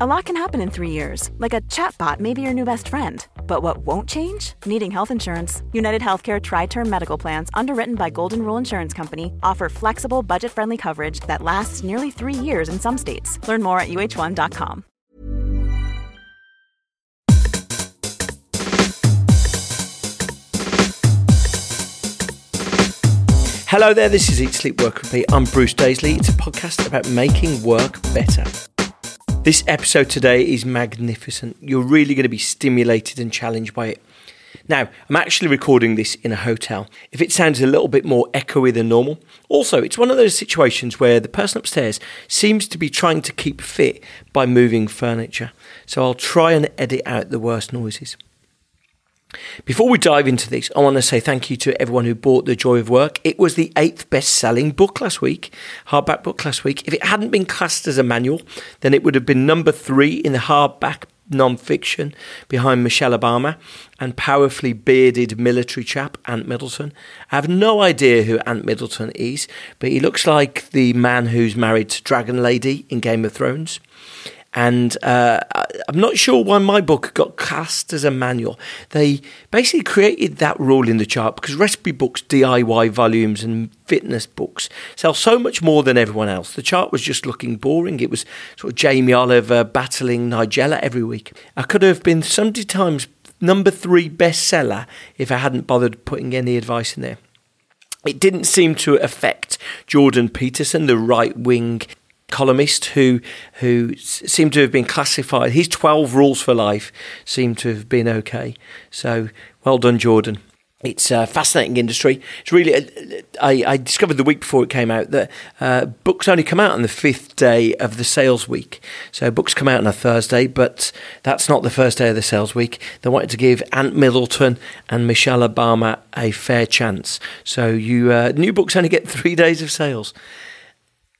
A lot can happen in three years, like a chatbot may be your new best friend. But what won't change? Needing health insurance. United Healthcare Tri Term Medical Plans, underwritten by Golden Rule Insurance Company, offer flexible, budget friendly coverage that lasts nearly three years in some states. Learn more at uh1.com. Hello there, this is Eat Sleep Work Repeat. I'm Bruce Daisley. It's a podcast about making work better. This episode today is magnificent. You're really going to be stimulated and challenged by it. Now, I'm actually recording this in a hotel. If it sounds a little bit more echoey than normal, also, it's one of those situations where the person upstairs seems to be trying to keep fit by moving furniture. So I'll try and edit out the worst noises. Before we dive into this, I want to say thank you to everyone who bought The Joy of Work. It was the eighth best selling book last week, hardback book last week. If it hadn't been classed as a manual, then it would have been number three in the hardback non-fiction behind Michelle Obama and powerfully bearded military chap Ant Middleton. I have no idea who Ant Middleton is, but he looks like the man who's married to Dragon Lady in Game of Thrones. And uh, I'm not sure why my book got cast as a manual. They basically created that rule in the chart because recipe books, DIY volumes, and fitness books sell so much more than everyone else. The chart was just looking boring. It was sort of Jamie Oliver battling Nigella every week. I could have been sometimes number three bestseller if I hadn't bothered putting any advice in there. It didn't seem to affect Jordan Peterson, the right wing columnist who who seemed to have been classified. His twelve rules for life seem to have been okay. So well done, Jordan. It's a fascinating industry. It's really. Uh, I, I discovered the week before it came out that uh, books only come out on the fifth day of the sales week. So books come out on a Thursday, but that's not the first day of the sales week. They wanted to give Ant Middleton and Michelle Obama a fair chance. So you uh, new books only get three days of sales.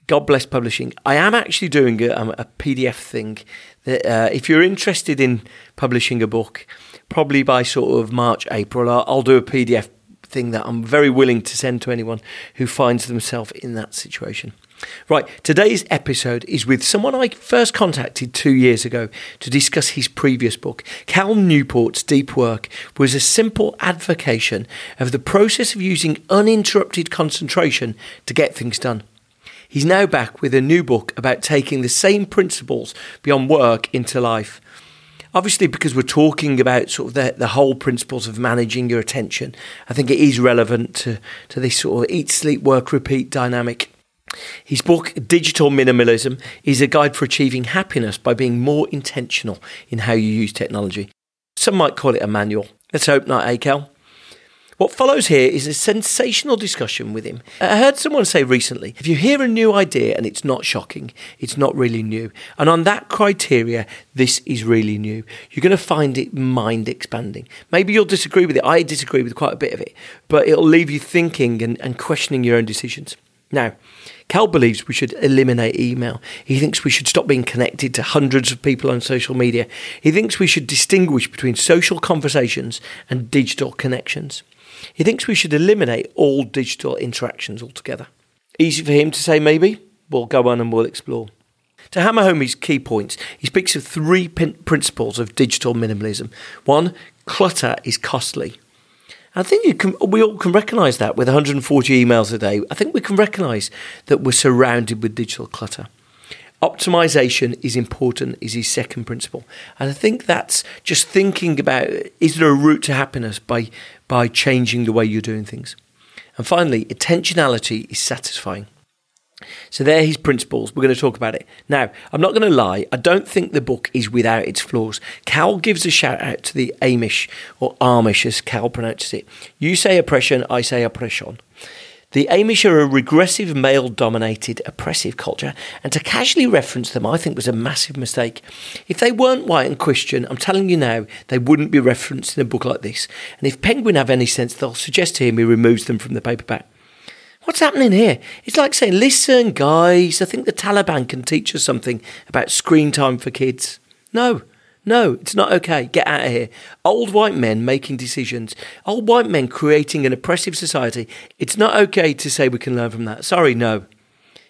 God bless publishing. I am actually doing a, um, a PDF thing. That, uh, if you're interested in publishing a book, probably by sort of March, April, I'll, I'll do a PDF thing that I'm very willing to send to anyone who finds themselves in that situation. Right, today's episode is with someone I first contacted two years ago to discuss his previous book. Cal Newport's Deep Work was a simple advocation of the process of using uninterrupted concentration to get things done. He's now back with a new book about taking the same principles beyond work into life. Obviously, because we're talking about sort of the, the whole principles of managing your attention, I think it is relevant to, to this sort of eat, sleep, work, repeat dynamic. His book, Digital Minimalism, is a guide for achieving happiness by being more intentional in how you use technology. Some might call it a manual. Let's hope not, eh, Akel. What follows here is a sensational discussion with him. I heard someone say recently if you hear a new idea and it's not shocking, it's not really new. And on that criteria, this is really new. You're going to find it mind expanding. Maybe you'll disagree with it. I disagree with quite a bit of it, but it'll leave you thinking and, and questioning your own decisions. Now, Cal believes we should eliminate email. He thinks we should stop being connected to hundreds of people on social media. He thinks we should distinguish between social conversations and digital connections. He thinks we should eliminate all digital interactions altogether. Easy for him to say, maybe? We'll go on and we'll explore. To hammer home his key points, he speaks of three pin- principles of digital minimalism. One, clutter is costly. I think can, we all can recognise that with 140 emails a day. I think we can recognise that we're surrounded with digital clutter. Optimization is important, is his second principle. And I think that's just thinking about is there a route to happiness by, by changing the way you're doing things? And finally, intentionality is satisfying. So there are his principles. We're going to talk about it. Now, I'm not going to lie, I don't think the book is without its flaws. Cal gives a shout out to the Amish, or Amish as Cal pronounces it. You say oppression, I say oppression. The Amish are a regressive, male dominated, oppressive culture, and to casually reference them, I think, was a massive mistake. If they weren't white and Christian, I'm telling you now, they wouldn't be referenced in a book like this. And if Penguin have any sense, they'll suggest to him he removes them from the paperback. What's happening here? It's like saying, listen, guys, I think the Taliban can teach us something about screen time for kids. No, no, it's not okay. Get out of here. Old white men making decisions, old white men creating an oppressive society. It's not okay to say we can learn from that. Sorry, no.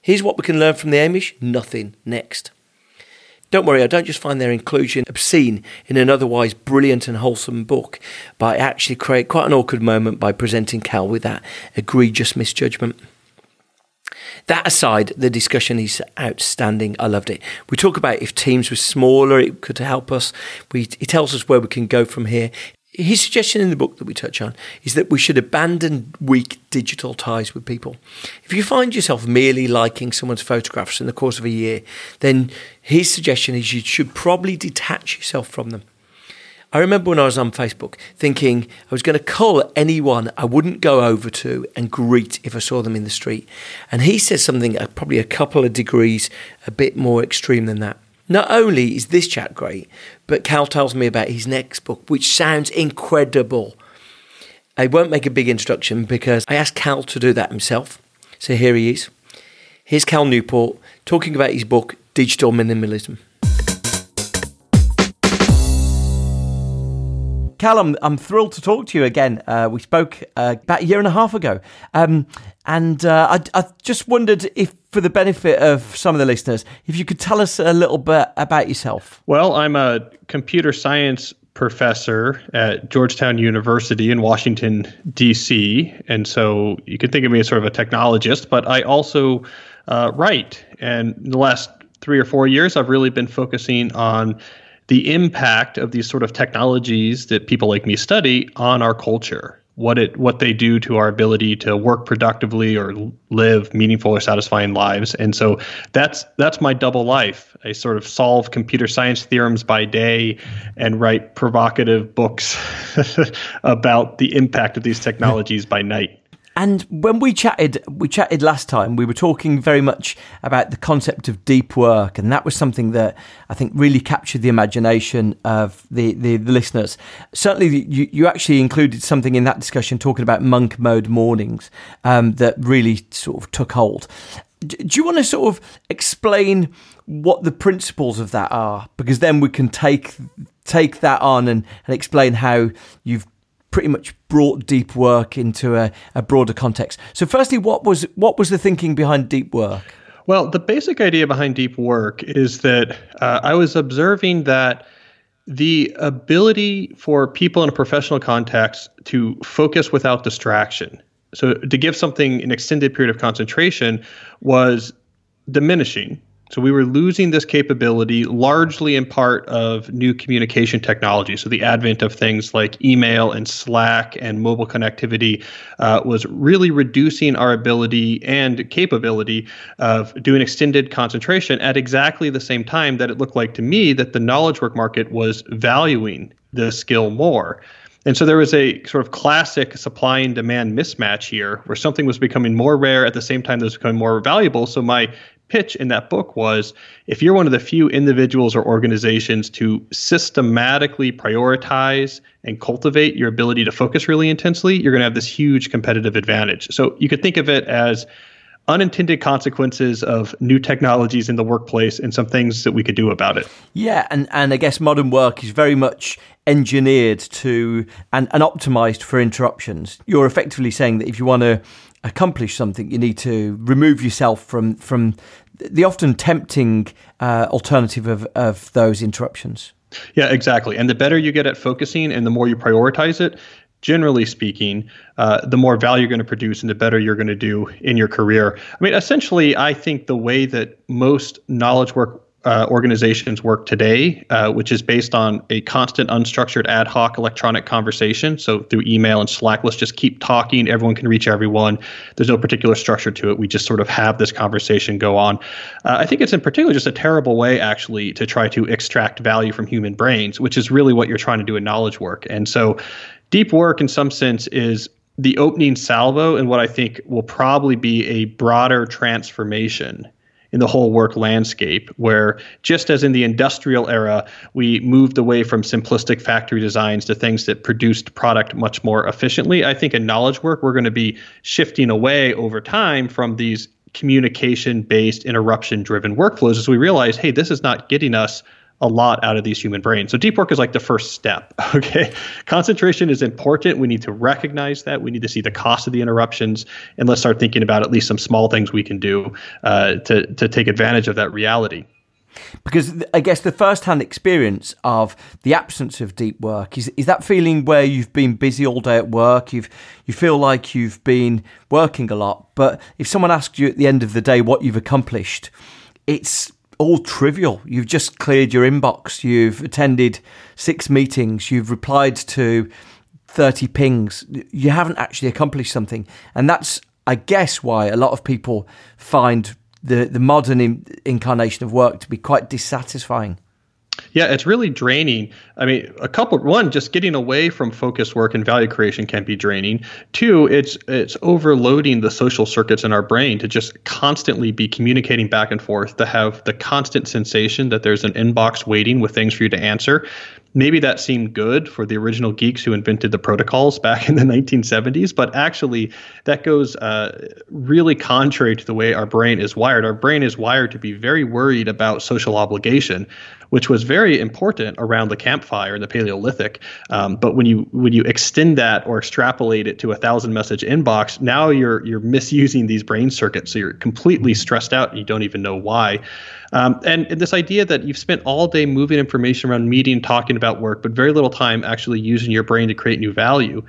Here's what we can learn from the Amish nothing. Next. Don't worry, I don't just find their inclusion obscene in an otherwise brilliant and wholesome book, but I actually create quite an awkward moment by presenting Cal with that egregious misjudgment. That aside, the discussion is outstanding. I loved it. We talk about if teams were smaller, it could help us. We, it tells us where we can go from here. His suggestion in the book that we touch on is that we should abandon weak digital ties with people. If you find yourself merely liking someone's photographs in the course of a year, then his suggestion is you should probably detach yourself from them. I remember when I was on Facebook thinking I was going to call anyone I wouldn't go over to and greet if I saw them in the street. And he says something uh, probably a couple of degrees a bit more extreme than that. Not only is this chat great, but Cal tells me about his next book, which sounds incredible. I won't make a big introduction because I asked Cal to do that himself. So here he is. Here's Cal Newport talking about his book, Digital Minimalism. Callum, I'm thrilled to talk to you again. Uh, we spoke uh, about a year and a half ago. Um, and uh, I, I, just wondered if, for the benefit of some of the listeners, if you could tell us a little bit about yourself. Well, I'm a computer science professor at Georgetown University in Washington, D.C. And so you can think of me as sort of a technologist, but I also uh, write. And in the last three or four years, I've really been focusing on the impact of these sort of technologies that people like me study on our culture what it what they do to our ability to work productively or live meaningful or satisfying lives. And so that's that's my double life. I sort of solve computer science theorems by day and write provocative books about the impact of these technologies by night and when we chatted, we chatted last time, we were talking very much about the concept of deep work. And that was something that I think really captured the imagination of the, the, the listeners. Certainly, you, you actually included something in that discussion talking about monk mode mornings um, that really sort of took hold. Do you want to sort of explain what the principles of that are? Because then we can take take that on and, and explain how you've pretty much brought deep work into a, a broader context. So, firstly, what was what was the thinking behind deep work? Well, the basic idea behind deep work is that uh, I was observing that the ability for people in a professional context to focus without distraction, so to give something an extended period of concentration, was diminishing so we were losing this capability largely in part of new communication technology. So the advent of things like email and Slack and mobile connectivity uh, was really reducing our ability and capability of doing extended concentration at exactly the same time that it looked like to me that the knowledge work market was valuing the skill more. And so there was a sort of classic supply and demand mismatch here where something was becoming more rare at the same time that it was becoming more valuable. So my pitch in that book was if you're one of the few individuals or organizations to systematically prioritize and cultivate your ability to focus really intensely, you're going to have this huge competitive advantage. So you could think of it as unintended consequences of new technologies in the workplace and some things that we could do about it. Yeah, and, and I guess modern work is very much engineered to and, and optimized for interruptions. You're effectively saying that if you want to accomplish something, you need to remove yourself from from the often tempting uh, alternative of, of those interruptions. Yeah, exactly. And the better you get at focusing and the more you prioritize it, generally speaking, uh, the more value you're going to produce and the better you're going to do in your career. I mean, essentially, I think the way that most knowledge work uh, organizations work today, uh, which is based on a constant, unstructured, ad hoc electronic conversation. So through email and Slack, let's just keep talking. Everyone can reach everyone. There's no particular structure to it. We just sort of have this conversation go on. Uh, I think it's in particular just a terrible way, actually, to try to extract value from human brains, which is really what you're trying to do in knowledge work. And so deep work, in some sense, is the opening salvo and what I think will probably be a broader transformation in the whole work landscape, where just as in the industrial era, we moved away from simplistic factory designs to things that produced product much more efficiently. I think in knowledge work, we're going to be shifting away over time from these communication based interruption driven workflows as we realize, hey, this is not getting us a lot out of these human brains. So deep work is like the first step. Okay. Concentration is important. We need to recognize that. We need to see the cost of the interruptions and let's start thinking about at least some small things we can do uh, to, to take advantage of that reality. Because I guess the first-hand experience of the absence of deep work is is that feeling where you've been busy all day at work, you've you feel like you've been working a lot, but if someone asks you at the end of the day what you've accomplished, it's all trivial. You've just cleared your inbox, you've attended six meetings, you've replied to 30 pings. You haven't actually accomplished something. And that's, I guess, why a lot of people find the, the modern in, incarnation of work to be quite dissatisfying. Yeah, it's really draining. I mean, a couple one just getting away from focus work and value creation can be draining. Two, it's it's overloading the social circuits in our brain to just constantly be communicating back and forth to have the constant sensation that there's an inbox waiting with things for you to answer maybe that seemed good for the original geeks who invented the protocols back in the 1970s, but actually that goes uh, really contrary to the way our brain is wired. Our brain is wired to be very worried about social obligation, which was very important around the campfire in the Paleolithic. Um, but when you when you extend that or extrapolate it to a thousand message inbox, now you're you're misusing these brain circuits, so you're completely stressed out and you don't even know why. Um, and, and, this idea that you've spent all day moving information around meeting, talking about work, but very little time actually using your brain to create new value.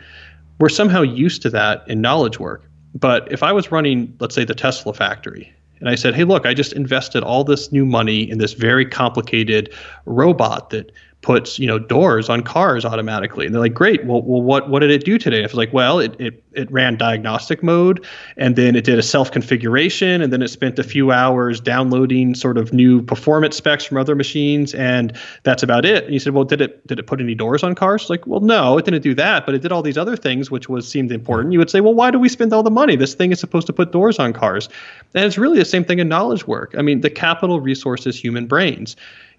We're somehow used to that in knowledge work. But if I was running, let's say, the Tesla factory, and I said, hey, look, I just invested all this new money in this very complicated robot that puts you know doors on cars automatically. And they're like great. Well, well what what did it do today? I was like well it, it it ran diagnostic mode and then it did a self configuration and then it spent a few hours downloading sort of new performance specs from other machines and that's about it. And you said well did it did it put any doors on cars? It's like well no it didn't do that but it did all these other things which was seemed important. You would say well why do we spend all the money? This thing is supposed to put doors on cars. And it's really the same thing in knowledge work. I mean the capital resource is human brains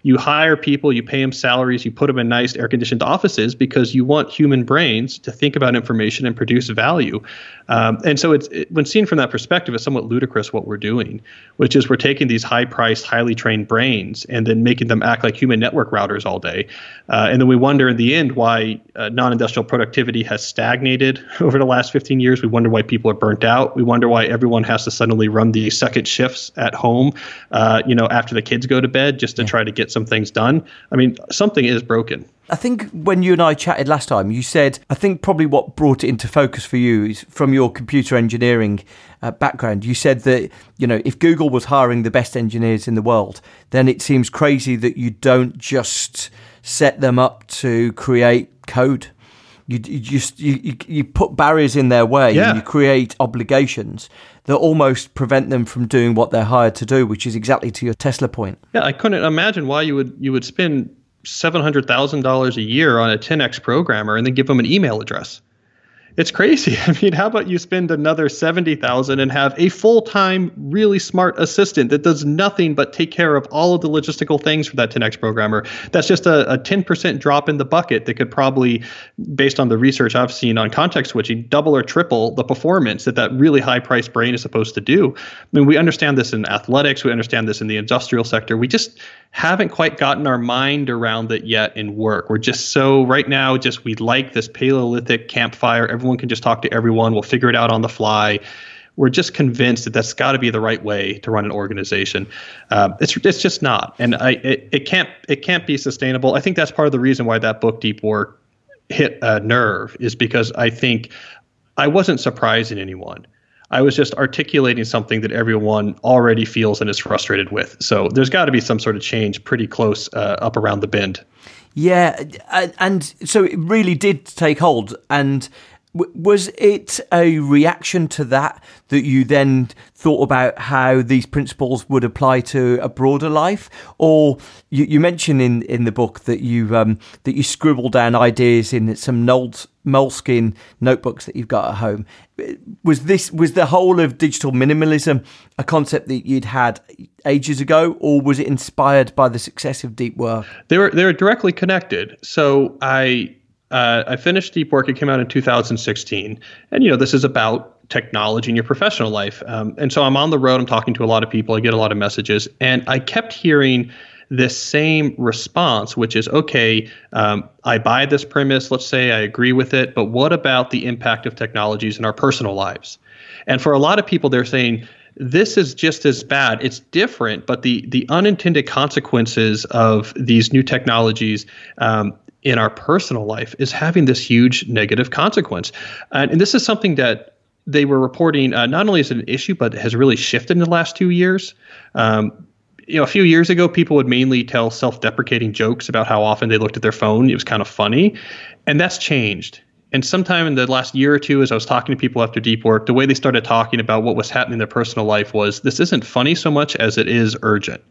you hire people, you pay them salaries, you put them in nice air conditioned offices because you want human brains to think about information and produce value. Um, and so it's it, when seen from that perspective, it's somewhat ludicrous what we're doing, which is we're taking these high priced, highly trained brains and then making them act like human network routers all day. Uh, and then we wonder in the end why uh, non industrial productivity has stagnated over the last 15 years. We wonder why people are burnt out. We wonder why everyone has to suddenly run the second shifts at home, uh, you know, after the kids go to bed just to yeah. try to get some things done. I mean, something is broken. I think when you and I chatted last time, you said, I think probably what brought it into focus for you is from your computer engineering uh, background. You said that, you know, if Google was hiring the best engineers in the world, then it seems crazy that you don't just set them up to create code. You, you just you, you put barriers in their way yeah. and you create obligations that almost prevent them from doing what they're hired to do, which is exactly to your Tesla point. Yeah, I couldn't imagine why you would you would spend seven hundred thousand dollars a year on a 10x programmer and then give them an email address it's crazy. I mean, how about you spend another 70,000 and have a full-time really smart assistant that does nothing but take care of all of the logistical things for that 10x programmer. That's just a, a 10% drop in the bucket that could probably based on the research I've seen on context switching double or triple the performance that that really high-priced brain is supposed to do. I mean, we understand this in athletics, we understand this in the industrial sector. We just haven't quite gotten our mind around it yet in work. We're just so right now, just we like this Paleolithic campfire. Everyone can just talk to everyone. We'll figure it out on the fly. We're just convinced that that's got to be the right way to run an organization. Uh, it's it's just not, and I it, it can't it can't be sustainable. I think that's part of the reason why that book Deep Work hit a nerve is because I think I wasn't surprising anyone. I was just articulating something that everyone already feels and is frustrated with. So there's got to be some sort of change pretty close uh, up around the bend. Yeah, and so it really did take hold. And was it a reaction to that that you then thought about how these principles would apply to a broader life, or you, you mentioned in, in the book that you um, that you scribbled down ideas in some Moleskine notebooks that you've got at home. Was this was the whole of digital minimalism a concept that you'd had ages ago, or was it inspired by the success of deep work? They were they were directly connected. So I uh, I finished Deep Work. It came out in 2016, and you know this is about technology in your professional life. Um, and so I'm on the road. I'm talking to a lot of people. I get a lot of messages, and I kept hearing this same response, which is okay. Um, I buy this premise. Let's say I agree with it, but what about the impact of technologies in our personal lives? And for a lot of people, they're saying this is just as bad. It's different, but the the unintended consequences of these new technologies um, in our personal life is having this huge negative consequence. And, and this is something that they were reporting uh, not only as an issue, but has really shifted in the last two years. Um, you know, a few years ago, people would mainly tell self-deprecating jokes about how often they looked at their phone. It was kind of funny, and that's changed. And sometime in the last year or two, as I was talking to people after deep work, the way they started talking about what was happening in their personal life was this isn't funny so much as it is urgent,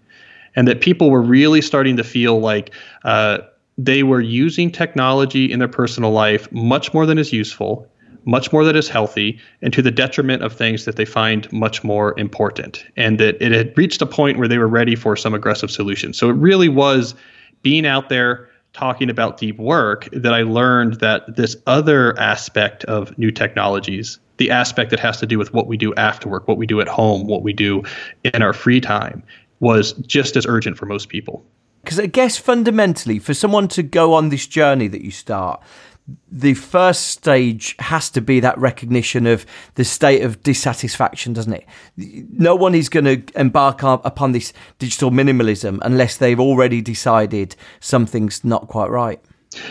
and that people were really starting to feel like. Uh, they were using technology in their personal life much more than is useful, much more than is healthy, and to the detriment of things that they find much more important. And that it had reached a point where they were ready for some aggressive solutions. So it really was being out there talking about deep work that I learned that this other aspect of new technologies, the aspect that has to do with what we do after work, what we do at home, what we do in our free time, was just as urgent for most people. Because I guess fundamentally, for someone to go on this journey that you start, the first stage has to be that recognition of the state of dissatisfaction, doesn't it? No one is going to embark upon this digital minimalism unless they've already decided something's not quite right.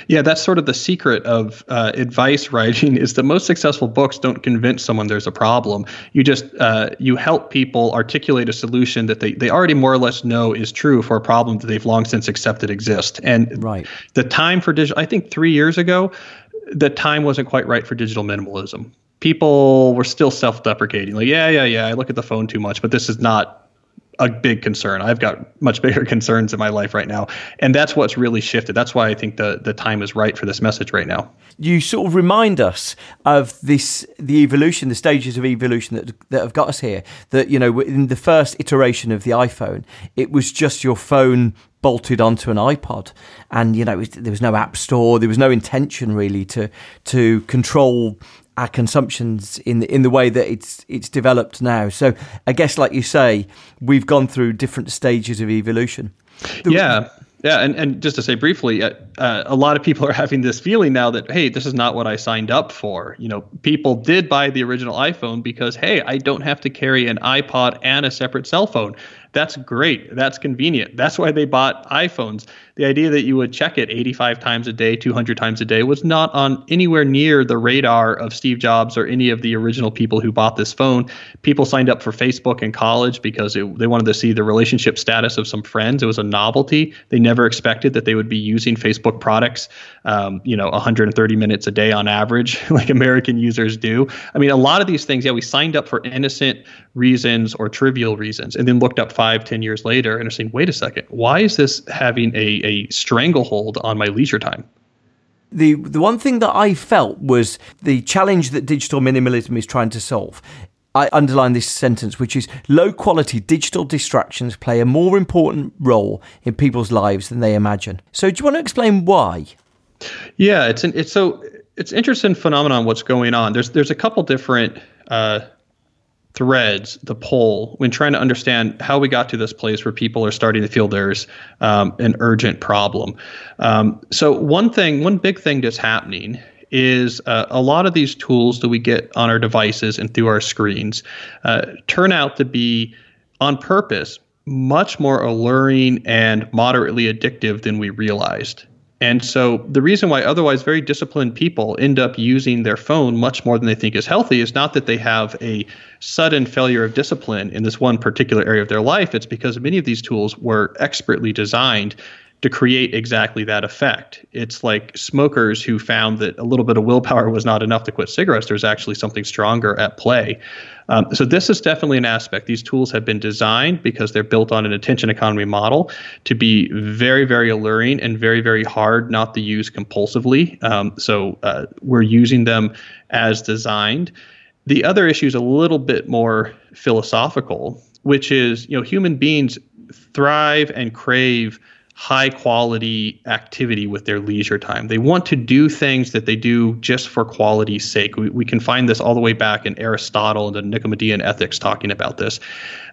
Yeah, that's sort of the secret of uh, advice writing is the most successful books don't convince someone there's a problem. You just uh, you help people articulate a solution that they, they already more or less know is true for a problem that they've long since accepted exists. And right. the time for digital, I think three years ago, the time wasn't quite right for digital minimalism. People were still self-deprecating, like yeah, yeah, yeah. I look at the phone too much, but this is not a big concern. I've got much bigger concerns in my life right now, and that's what's really shifted. That's why I think the the time is right for this message right now. You sort of remind us of this the evolution, the stages of evolution that that have got us here. That you know, in the first iteration of the iPhone, it was just your phone bolted onto an iPod, and you know there was no app store, there was no intention really to to control our consumptions in the, in the way that it's it's developed now. So I guess, like you say, we've gone through different stages of evolution. The, yeah. Yeah, and, and just to say briefly, uh, uh, a lot of people are having this feeling now that hey, this is not what I signed up for. You know, people did buy the original iPhone because hey, I don't have to carry an iPod and a separate cell phone. That's great. That's convenient. That's why they bought iPhones. The idea that you would check it 85 times a day, 200 times a day was not on anywhere near the radar of Steve Jobs or any of the original people who bought this phone. People signed up for Facebook in college because it, they wanted to see the relationship status of some friends. It was a novelty. They never expected that they would be using Facebook products, um, you know, 130 minutes a day on average, like American users do. I mean, a lot of these things, yeah, we signed up for innocent reasons or trivial reasons and then looked up five, ten years later and are saying, wait a second, why is this having a, a stranglehold on my leisure time? The, the one thing that I felt was the challenge that digital minimalism is trying to solve I underline this sentence, which is low quality digital distractions play a more important role in people's lives than they imagine. So, do you want to explain why? Yeah, it's an, it's so it's interesting phenomenon. What's going on? There's there's a couple different uh, threads, the poll, when trying to understand how we got to this place where people are starting to feel there's um, an urgent problem. Um, so, one thing, one big thing that's happening is uh, a lot of these tools that we get on our devices and through our screens uh, turn out to be on purpose much more alluring and moderately addictive than we realized. And so the reason why otherwise very disciplined people end up using their phone much more than they think is healthy is not that they have a sudden failure of discipline in this one particular area of their life. It's because many of these tools were expertly designed to create exactly that effect. It's like smokers who found that a little bit of willpower was not enough to quit cigarettes. There's actually something stronger at play. Um, so this is definitely an aspect. These tools have been designed because they're built on an attention economy model to be very, very alluring and very, very hard not to use compulsively. Um, so uh, we're using them as designed. The other issue is a little bit more philosophical, which is you know human beings thrive and crave high quality activity with their leisure time. They want to do things that they do just for quality's sake. We, we can find this all the way back in Aristotle and the Nicomachean Ethics talking about this.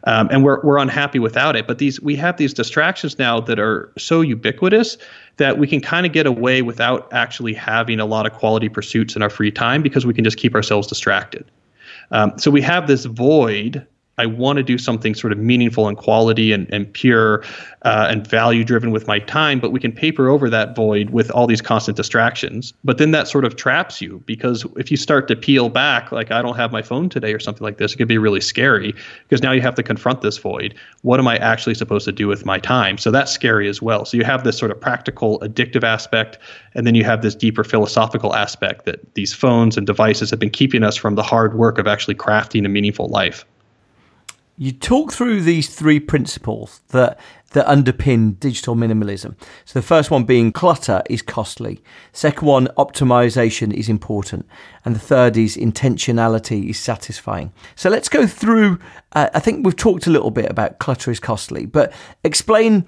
Um, and we're, we're unhappy without it. But these we have these distractions now that are so ubiquitous that we can kind of get away without actually having a lot of quality pursuits in our free time because we can just keep ourselves distracted. Um, so we have this void I want to do something sort of meaningful and quality and, and pure uh, and value driven with my time, but we can paper over that void with all these constant distractions. But then that sort of traps you because if you start to peel back, like I don't have my phone today or something like this, it could be really scary because now you have to confront this void. What am I actually supposed to do with my time? So that's scary as well. So you have this sort of practical, addictive aspect, and then you have this deeper philosophical aspect that these phones and devices have been keeping us from the hard work of actually crafting a meaningful life you talk through these three principles that that underpin digital minimalism. So the first one being clutter is costly. Second one, optimization is important. And the third is intentionality is satisfying. So let's go through. Uh, I think we've talked a little bit about clutter is costly, but explain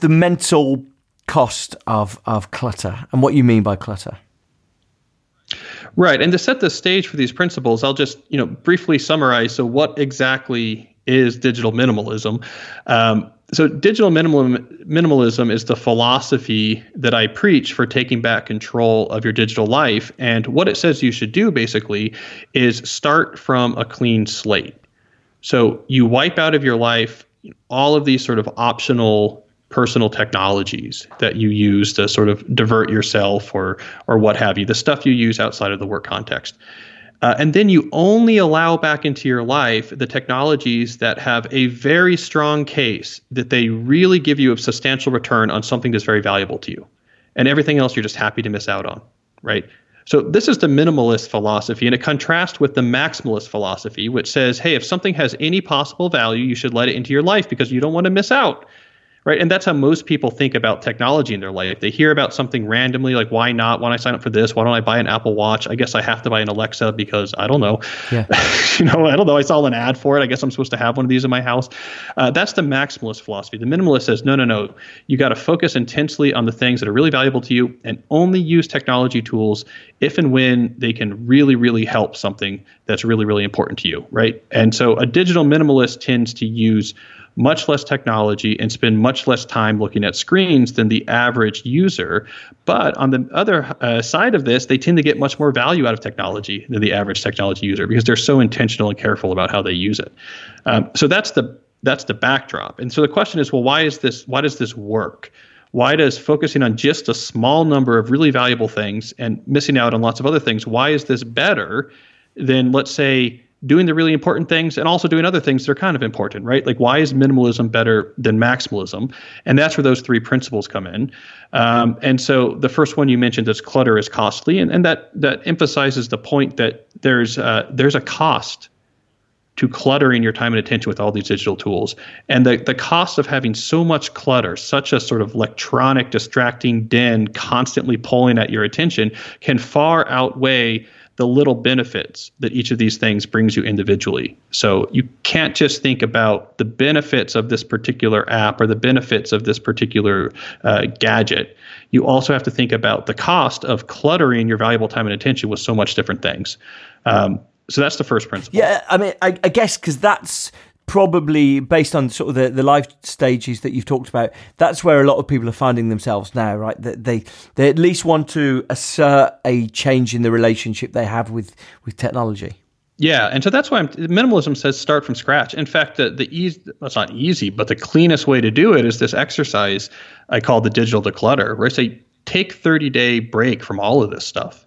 the mental cost of, of clutter and what you mean by clutter. Right. And to set the stage for these principles, I'll just, you know, briefly summarize. So what exactly is digital minimalism. Um, so digital minimalism, minimalism is the philosophy that I preach for taking back control of your digital life. And what it says you should do basically is start from a clean slate. So you wipe out of your life all of these sort of optional personal technologies that you use to sort of divert yourself or or what have you, the stuff you use outside of the work context. Uh, and then you only allow back into your life the technologies that have a very strong case that they really give you a substantial return on something that's very valuable to you. And everything else you're just happy to miss out on, right? So this is the minimalist philosophy, and it contrasts with the maximalist philosophy, which says, hey, if something has any possible value, you should let it into your life because you don't want to miss out right? And that's how most people think about technology in their life. They hear about something randomly, like why not? Why don't I sign up for this? Why don't I buy an Apple Watch? I guess I have to buy an Alexa because I don't know. Yeah. you know, I don't know. I saw an ad for it. I guess I'm supposed to have one of these in my house. Uh, that's the maximalist philosophy. The minimalist says, no, no, no. You got to focus intensely on the things that are really valuable to you, and only use technology tools if and when they can really, really help something that's really, really important to you, right? And so a digital minimalist tends to use much less technology and spend much less time looking at screens than the average user. But on the other uh, side of this, they tend to get much more value out of technology than the average technology user because they're so intentional and careful about how they use it. Um, so that's the that's the backdrop. And so the question is, well, why is this? Why does this work? Why does focusing on just a small number of really valuable things and missing out on lots of other things? Why is this better than, let's say, doing the really important things and also doing other things that are kind of important, right? Like, why is minimalism better than maximalism? And that's where those three principles come in. Um, and so the first one you mentioned is clutter is costly, and, and that that emphasizes the point that there's uh, there's a cost to cluttering your time and attention with all these digital tools. And the, the cost of having so much clutter, such a sort of electronic distracting den constantly pulling at your attention, can far outweigh the little benefits that each of these things brings you individually. So you can't just think about the benefits of this particular app or the benefits of this particular uh, gadget. You also have to think about the cost of cluttering your valuable time and attention with so much different things. Um, so that's the first principle. Yeah, I mean, I, I guess because that's probably based on sort of the, the life stages that you've talked about, that's where a lot of people are finding themselves now, right? That they they at least want to assert a change in the relationship they have with with technology. Yeah, and so that's why I'm, minimalism says start from scratch. In fact, the the easy well, not easy, but the cleanest way to do it is this exercise I call the digital declutter, where I say take 30 day break from all of this stuff.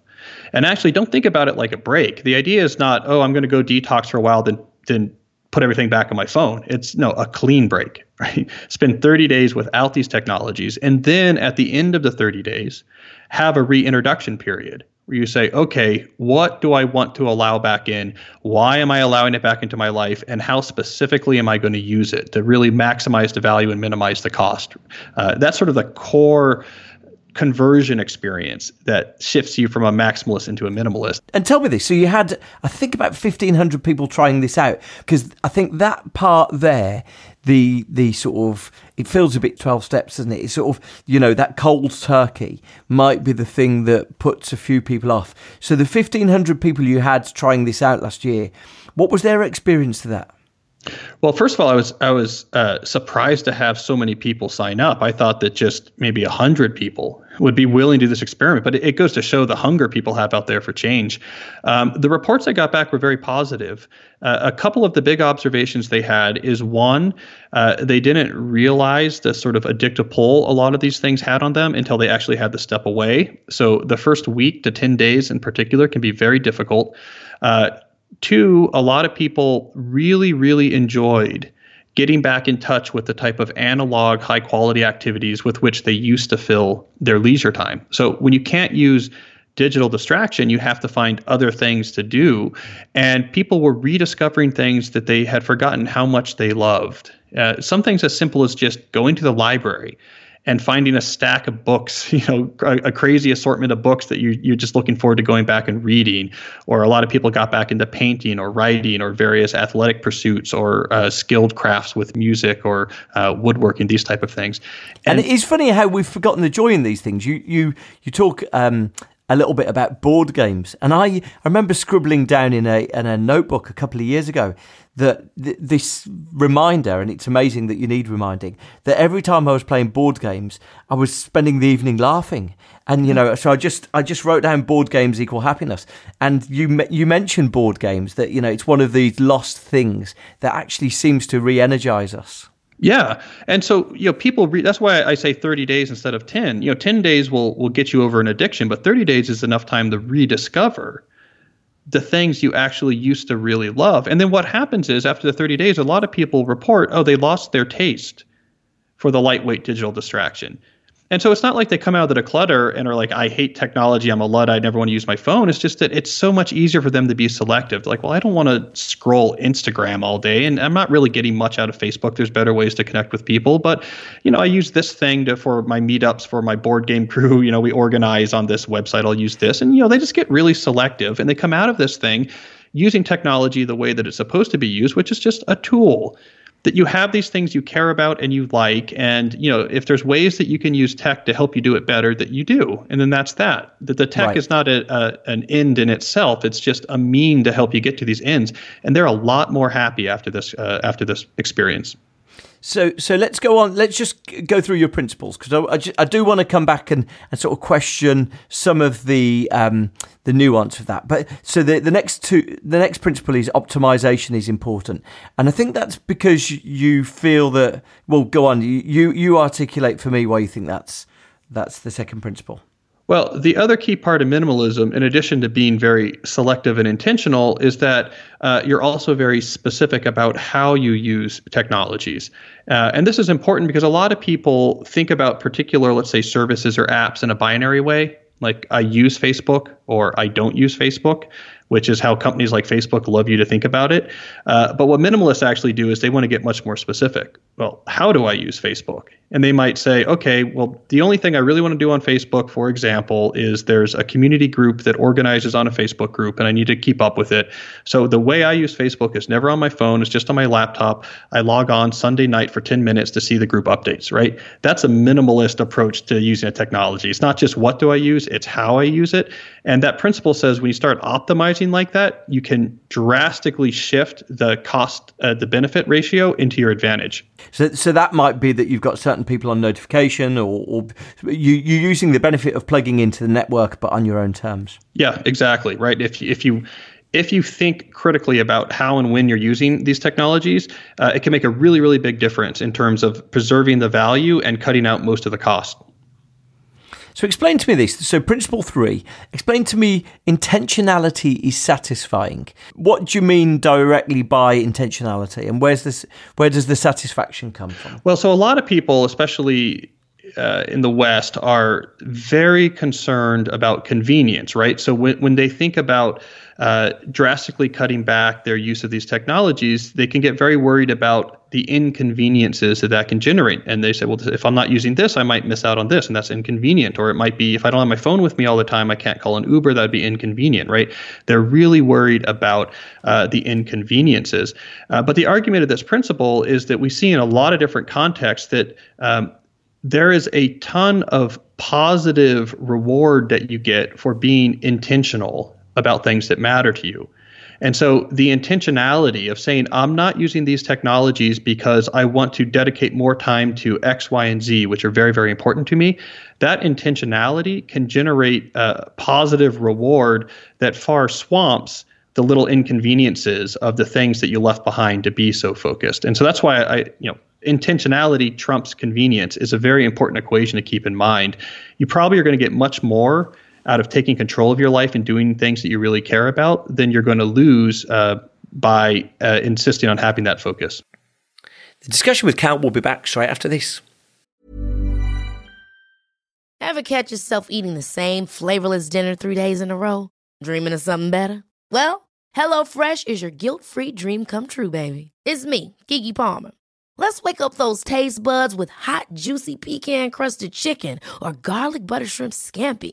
And actually don't think about it like a break. The idea is not, oh, I'm going to go detox for a while, then then put everything back on my phone. It's no a clean break, right? Spend 30 days without these technologies. And then at the end of the 30 days, have a reintroduction period where you say, okay, what do I want to allow back in? Why am I allowing it back into my life? And how specifically am I going to use it to really maximize the value and minimize the cost? Uh, that's sort of the core conversion experience that shifts you from a maximalist into a minimalist. And tell me this. So you had, I think, about 1,500 people trying this out because I think that part there, the the sort of, it feels a bit 12 steps, doesn't it? It's sort of, you know, that cold turkey might be the thing that puts a few people off. So the 1,500 people you had trying this out last year, what was their experience to that? Well, first of all, I was I was uh, surprised to have so many people sign up. I thought that just maybe a hundred people would be willing to do this experiment, but it, goes to show the hunger people have out there for change. Um, the reports I got back were very positive. Uh, a couple of the big observations they had is one, uh, they didn't realize the sort of addictive pull a lot of these things had on them until they actually had to step away. So the first week to ten days in particular can be very difficult. Uh, Two, a lot of people really, really enjoyed getting back in touch with the type of analog, high quality activities with which they used to fill their leisure time. So when you can't use digital distraction, you have to find other things to do. And people were rediscovering things that they had forgotten how much they loved. Uh, some things as simple as just going to the library and finding a stack of books, you know, a, a, crazy assortment of books that you, you're just looking forward to going back and reading. Or a lot of people got back into painting or writing or various athletic pursuits or uh, skilled crafts with music or uh, woodworking, these type of things. And, and, it's funny how we've forgotten the joy in these things. You you you talk. Um, a little bit about board games, and I, I remember scribbling down in a in a notebook a couple of years ago that th- this reminder, and it's amazing that you need reminding, that every time I was playing board games, I was spending the evening laughing. And you mm. know, so I just I just wrote down board games equal happiness. And you you mentioned board games that you know it's one of these lost things that actually seems to re-energize us. Yeah, and so you know, people. Re- that's why I say 30 days instead of 10. You know, 10 days will will get you over an addiction, but 30 days is enough time to rediscover the things you actually used to really love. And then what happens is after the 30 days, a lot of people report, oh, they lost their taste for the lightweight digital distraction. And so it's not like they come out of the declutter and are like, I hate technology, I'm a Luddite, I never want to use my phone. It's just that it's so much easier for them to be selective. Like, well, I don't want to scroll Instagram all day, and I'm not really getting much out of Facebook. There's better ways to connect with people. But, you know, I use this thing to for my meetups, for my board game crew. You know, we organize on this website, I'll use this. And, you know, they just get really selective and they come out of this thing using technology the way that it's supposed to be used, which is just a tool that you have these things you care about and you like and you know if there's ways that you can use tech to help you do it better that you do. And then that's that. That the tech right. is not a, a, an end in itself. It's just a mean to help you get to these ends. And they're a lot more happy after this uh, after this experience so, so let's go on. Let's just go through your principles because I, I, I, do want to come back and, and sort of question some of the um, the nuance of that. But so the the next two, the next principle is optimization is important, and I think that's because you feel that. Well, go on. You you articulate for me why you think that's that's the second principle. Well, the other key part of minimalism, in addition to being very selective and intentional, is that uh, you're also very specific about how you use technologies. Uh, and this is important because a lot of people think about particular, let's say, services or apps in a binary way, like I use Facebook or I don't use Facebook which is how companies like Facebook love you to think about it. Uh, but what minimalists actually do is they want to get much more specific. Well, how do I use Facebook? And they might say, okay, well, the only thing I really want to do on Facebook, for example, is there's a community group that organizes on a Facebook group and I need to keep up with it. So the way I use Facebook is never on my phone, it's just on my laptop. I log on Sunday night for 10 minutes to see the group updates, right? That's a minimalist approach to using a technology. It's not just what do I use, it's how I use it. And that principle says when you start optimizing like that, you can drastically shift the cost, uh, the benefit ratio into your advantage. So, so that might be that you've got certain people on notification, or, or you, you're using the benefit of plugging into the network, but on your own terms. Yeah, exactly. Right. If if you if you think critically about how and when you're using these technologies, uh, it can make a really, really big difference in terms of preserving the value and cutting out most of the cost. So explain to me this. So principle three, explain to me intentionality is satisfying. What do you mean directly by intentionality, and where's this? Where does the satisfaction come from? Well, so a lot of people, especially uh, in the West, are very concerned about convenience, right? So when when they think about uh, drastically cutting back their use of these technologies, they can get very worried about the inconveniences that that can generate. And they say, well, if I'm not using this, I might miss out on this, and that's inconvenient. Or it might be if I don't have my phone with me all the time, I can't call an Uber. That would be inconvenient, right? They're really worried about uh, the inconveniences. Uh, but the argument of this principle is that we see in a lot of different contexts that um, there is a ton of positive reward that you get for being intentional about things that matter to you. And so the intentionality of saying, I'm not using these technologies because I want to dedicate more time to X, Y, and Z, which are very, very important to me, that intentionality can generate a positive reward that far swamps the little inconveniences of the things that you left behind to be so focused. And so that's why I, you know, intentionality trumps convenience is a very important equation to keep in mind. You probably are going to get much more out of taking control of your life and doing things that you really care about, then you're going to lose uh, by uh, insisting on having that focus. The discussion with Cal will be back straight after this. Ever catch yourself eating the same flavorless dinner three days in a row? Dreaming of something better? Well, HelloFresh is your guilt free dream come true, baby. It's me, Keke Palmer. Let's wake up those taste buds with hot, juicy pecan crusted chicken or garlic butter shrimp scampi.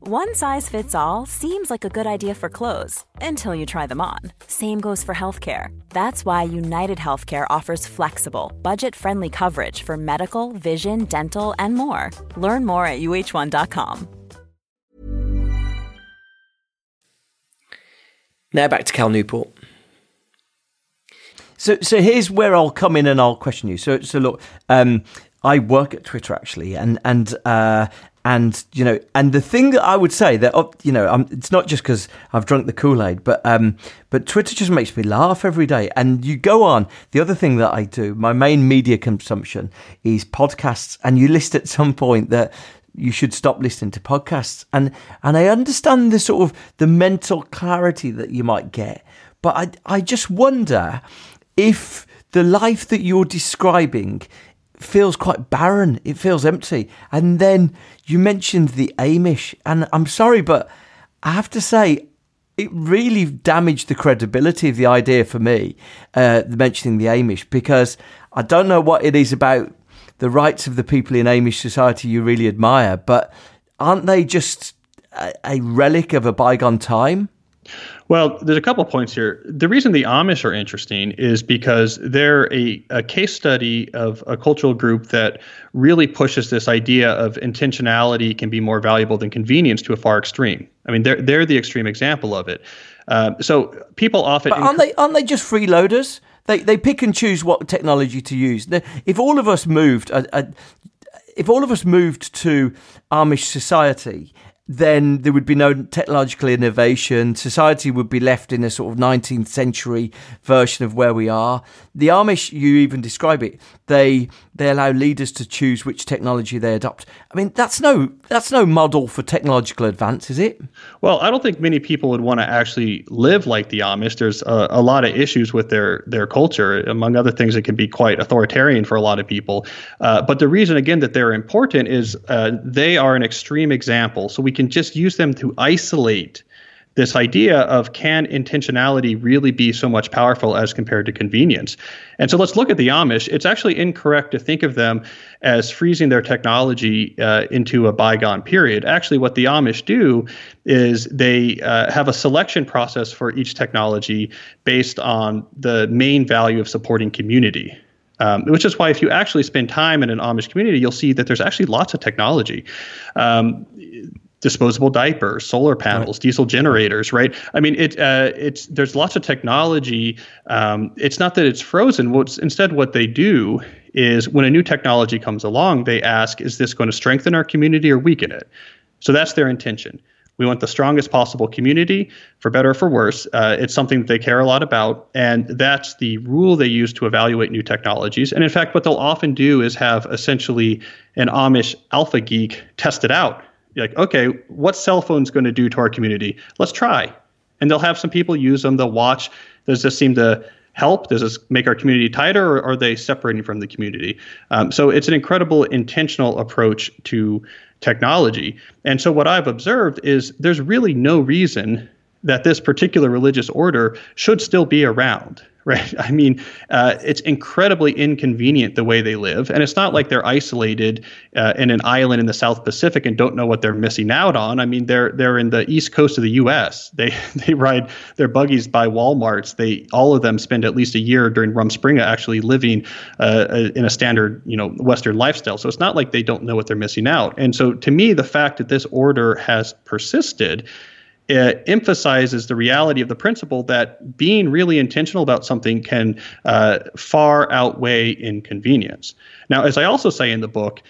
One size fits all seems like a good idea for clothes until you try them on. Same goes for healthcare. That's why United Healthcare offers flexible, budget friendly coverage for medical, vision, dental, and more. Learn more at uh1.com. Now back to Cal Newport. So, so here's where I'll come in and I'll question you. So, so look, um, I work at Twitter actually, and and uh, and you know, and the thing that I would say that you know, it's not just because I've drunk the Kool Aid, but um, but Twitter just makes me laugh every day. And you go on. The other thing that I do, my main media consumption is podcasts, and you list at some point that you should stop listening to podcasts, and and I understand the sort of the mental clarity that you might get, but I I just wonder if the life that you're describing feels quite barren. It feels empty. And then you mentioned the Amish, and I'm sorry, but I have to say, it really damaged the credibility of the idea for me, uh, mentioning the Amish, because I don't know what it is about the rights of the people in Amish society you really admire, but aren't they just a, a relic of a bygone time? Well, there's a couple of points here. The reason the Amish are interesting is because they're a, a case study of a cultural group that really pushes this idea of intentionality can be more valuable than convenience to a far extreme. I mean, they're they're the extreme example of it. Uh, so people often but aren't inc- they aren't they just freeloaders? They they pick and choose what technology to use. If all of us moved, uh, uh, if all of us moved to Amish society then there would be no technological innovation. Society would be left in a sort of 19th century version of where we are. The Amish, you even describe it, they they allow leaders to choose which technology they adopt. I mean, that's no that's no model for technological advance, is it? Well, I don't think many people would want to actually live like the Amish. There's a, a lot of issues with their their culture, among other things. It can be quite authoritarian for a lot of people. Uh, but the reason, again, that they're important is uh, they are an extreme example. So we can just use them to isolate this idea of can intentionality really be so much powerful as compared to convenience? And so let's look at the Amish. It's actually incorrect to think of them as freezing their technology uh, into a bygone period. Actually, what the Amish do is they uh, have a selection process for each technology based on the main value of supporting community. Um, which is why if you actually spend time in an Amish community, you'll see that there's actually lots of technology. Um, disposable diapers, solar panels, right. diesel generators, right? I mean, it uh, it's there's lots of technology. Um, it's not that it's frozen. What's instead what they do is when a new technology comes along, they ask, is this going to strengthen our community or weaken it? So that's their intention. We want the strongest possible community, for better or for worse. Uh, it's something that they care a lot about, and that's the rule they use to evaluate new technologies. And in fact, what they'll often do is have essentially an Amish alpha geek test it out like, okay, what's cell phones going to do to our community? Let's try. And they'll have some people use them. They'll watch. Does this seem to help? Does this make our community tighter, or are they separating from the community? Um, so it's an incredible intentional approach to technology. And so what I've observed is there's really no reason that this particular religious order should still be around right? I mean, uh, it's incredibly inconvenient the way they live, and it's not like they're isolated uh, in an island in the South Pacific and don't know what they're missing out on. I mean, they're they're in the east coast of the U.S. They they ride their buggies by WalMarts. They all of them spend at least a year during Rumspringa actually living uh, uh, in a standard you know Western lifestyle. So it's not like they don't know what they're missing out. And so to me, the fact that this order has persisted it emphasizes the reality of the principle that being really intentional about something can uh, far outweigh inconvenience. Now, as I also say in the book,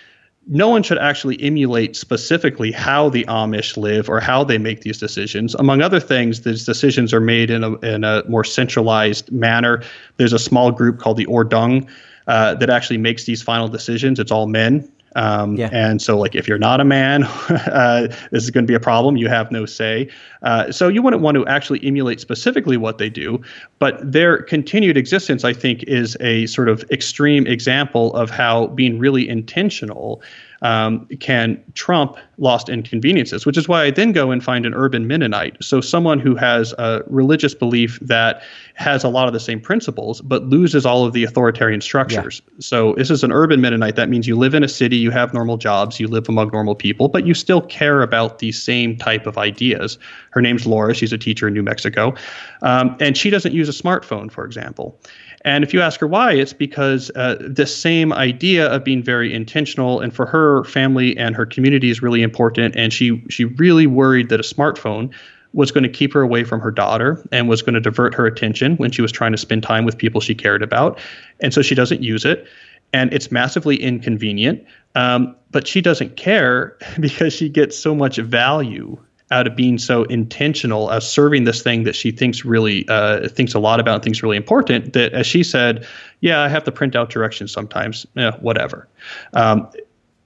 no one should actually emulate specifically how the Amish live or how they make these decisions. Among other things, these decisions are made in a, in a more centralized manner. There's a small group called the Ordnung uh, that actually makes these final decisions. It's all men. Um, yeah. And so, like, if you're not a man, uh, this is going to be a problem. You have no say. Uh, so, you wouldn't want to actually emulate specifically what they do. But their continued existence, I think, is a sort of extreme example of how being really intentional um, can trump lost inconveniences, which is why I then go and find an urban Mennonite. So, someone who has a religious belief that has a lot of the same principles, but loses all of the authoritarian structures. Yeah. So, this is an urban Mennonite. That means you live in a city, you have normal jobs, you live among normal people, but you still care about these same type of ideas. Her name's Laura. She's a teacher in New Mexico. Um, and she doesn't use a smartphone, for example. And if you ask her why, it's because uh, the same idea of being very intentional, and for her family and her community is really important. And she she really worried that a smartphone was going to keep her away from her daughter and was going to divert her attention when she was trying to spend time with people she cared about. And so she doesn't use it. And it's massively inconvenient. Um, but she doesn't care because she gets so much value out of being so intentional as serving this thing that she thinks really uh, thinks a lot about and thinks really important that as she said yeah i have to print out directions sometimes. Yeah, whatever. Um,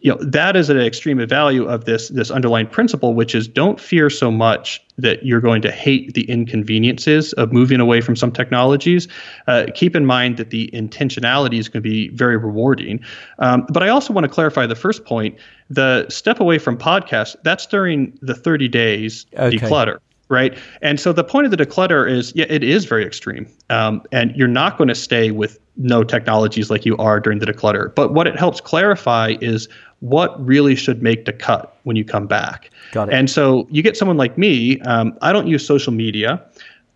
you know that is an extreme value of this this underlying principle which is don't fear so much that you're going to hate the inconveniences of moving away from some technologies. Uh, keep in mind that the intentionality is going to be very rewarding. Um, but i also want to clarify the first point. The step away from podcasts that's during the 30 days okay. declutter right? And so the point of the declutter is, yeah, it is very extreme, um, and you're not going to stay with no technologies like you are during the declutter. But what it helps clarify is what really should make the cut when you come back. Got it. And so you get someone like me. Um, I don't use social media,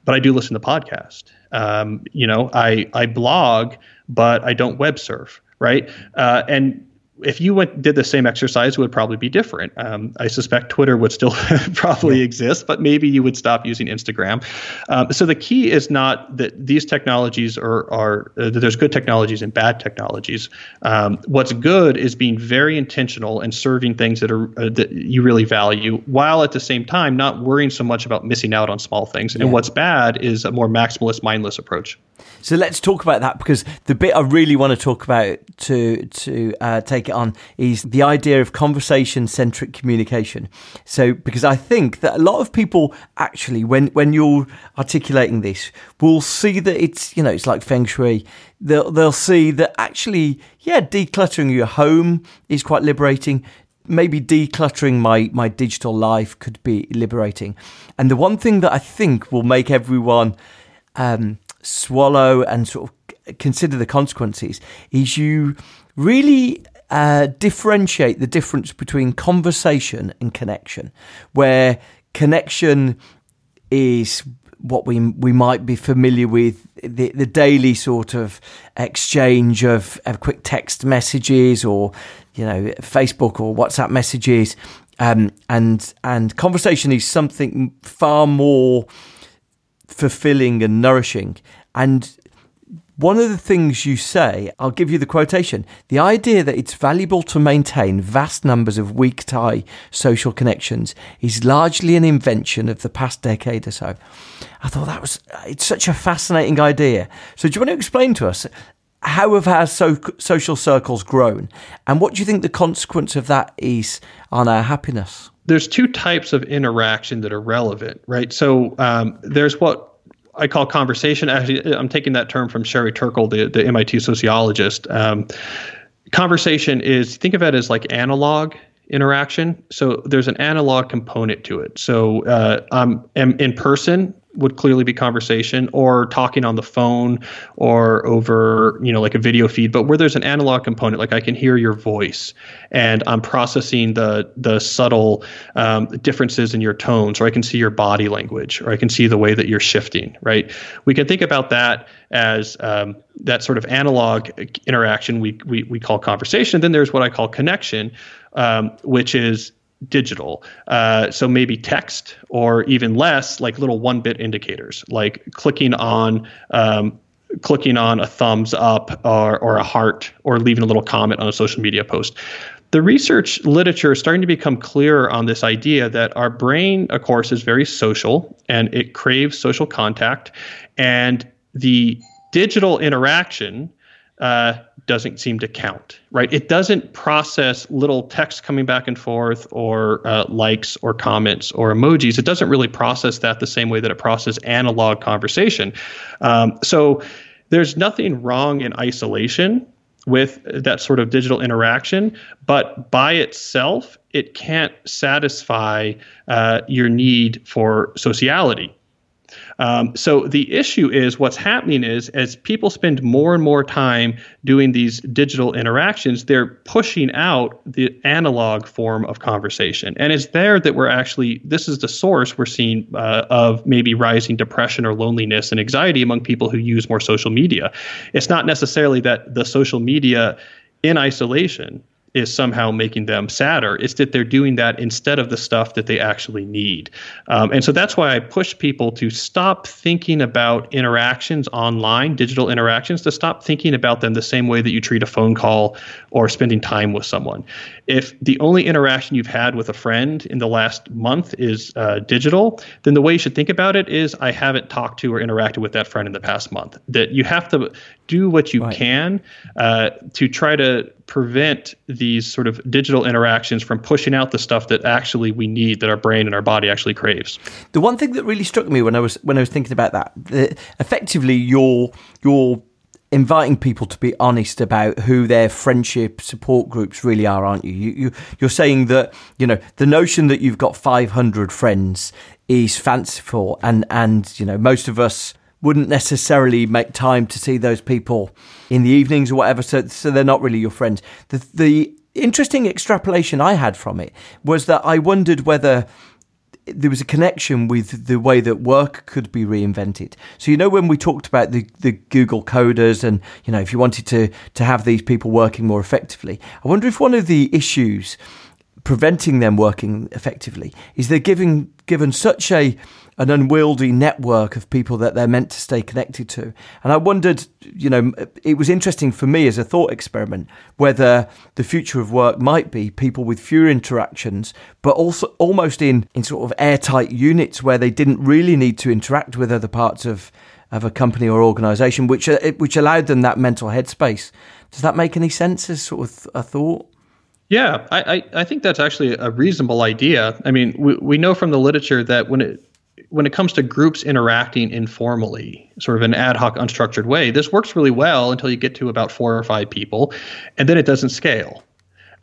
but I do listen to podcasts. Um, you know, I I blog, but I don't web surf, right? Uh, and if you went did the same exercise, it would probably be different. Um, I suspect Twitter would still probably yeah. exist, but maybe you would stop using Instagram. Um, so the key is not that these technologies are are uh, that there's good technologies and bad technologies. Um, what's good is being very intentional and serving things that are uh, that you really value, while at the same time not worrying so much about missing out on small things. Yeah. And what's bad is a more maximalist, mindless approach. So let's talk about that because the bit I really want to talk about to to uh, take on is the idea of conversation centric communication. So because I think that a lot of people actually, when when you're articulating this, will see that it's you know it's like feng shui. They'll they'll see that actually, yeah, decluttering your home is quite liberating maybe decluttering my my digital life could be liberating. And the one thing that I think will make everyone um, swallow and sort of consider the consequences is you really uh, differentiate the difference between conversation and connection, where connection is what we we might be familiar with the the daily sort of exchange of, of quick text messages or you know Facebook or WhatsApp messages. Um, and and conversation is something far more fulfilling and nourishing. And one of the things you say, I'll give you the quotation the idea that it's valuable to maintain vast numbers of weak tie social connections is largely an invention of the past decade or so. I thought that was, it's such a fascinating idea. So, do you want to explain to us how have our so- social circles grown and what do you think the consequence of that is on our happiness? There's two types of interaction that are relevant, right? So, um, there's what I call conversation. Actually, I'm taking that term from Sherry Turkle, the, the MIT sociologist. Um, conversation is think of it as like analog interaction. So there's an analog component to it. So uh, I'm, I'm in person would clearly be conversation or talking on the phone or over you know like a video feed but where there's an analog component like i can hear your voice and i'm processing the the subtle um, differences in your tones or i can see your body language or i can see the way that you're shifting right? We can think about that as um, that sort of analog interaction we, we, we call conversation. Then there's what i call connection um, which is digital. Uh, so maybe text or even less, like little one bit indicators, like clicking on. Um, clicking on a thumbs up or, or a heart or leaving a little comment on a social media post the research literature is starting to become clearer on this idea that our brain, of course, is very social and it craves social contact. And the digital interaction uh, doesn't seem to count, right? It doesn't process little text coming back and forth or uh, likes or comments or emojis. It doesn't really process that the same way that it processes analog conversation. Um, so there's nothing wrong in isolation with that sort of digital interaction, but by itself, it can't satisfy uh, your need for sociality. Um, so the issue is what's happening is as people spend more and more time doing these digital interactions, they're pushing out the analog form of conversation. And it's there that we're actually, this is the source we're seeing uh, of maybe rising depression or loneliness and anxiety among people who use more social media. It's not necessarily that the social media in isolation is somehow making them sadder. It's that they're doing that instead of the stuff that they actually need. Um, and so that's why I push people to stop thinking about interactions online, digital interactions, to stop thinking about them the same way that you treat a phone call or spending time with someone. If the only interaction you've had with a friend in the last month is uh, digital, then the way you should think about it is I haven't talked to or interacted with that friend in the past month. That you have to do what you right. can uh, to try to prevent these sort of digital interactions from pushing out the stuff that actually we need that our brain and our body actually craves. The one thing that really struck me when I was when I was thinking about that, the, effectively you're inviting people to be honest about who their friendship support groups really are, aren't you? you, you you're saying that you know the notion that you've got 500 friends is fanciful, and and you know most of us wouldn't necessarily make time to see those people in the evenings or whatever. So, so they're not really your friends. The, the interesting extrapolation I had from it was that I wondered whether there was a connection with the way that work could be reinvented. So you know when we talked about the, the Google coders and you know if you wanted to to have these people working more effectively, I wonder if one of the issues preventing them working effectively is they're giving given such a an unwieldy network of people that they're meant to stay connected to. And I wondered, you know, it was interesting for me as a thought experiment whether the future of work might be people with fewer interactions, but also almost in, in sort of airtight units where they didn't really need to interact with other parts of, of a company or organization, which, uh, which allowed them that mental headspace. Does that make any sense as sort of a thought? Yeah, I, I, think that's actually a reasonable idea. I mean, we, we know from the literature that when it when it comes to groups interacting informally, sort of an ad hoc, unstructured way, this works really well until you get to about four or five people, and then it doesn't scale.